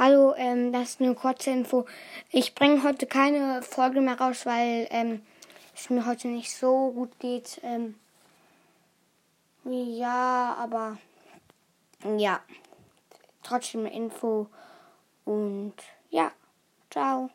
Hallo, ähm, das ist eine kurze Info. Ich bringe heute keine Folge mehr raus, weil ähm, es mir heute nicht so gut geht. Ähm, ja, aber ja, trotzdem eine Info und ja, ciao.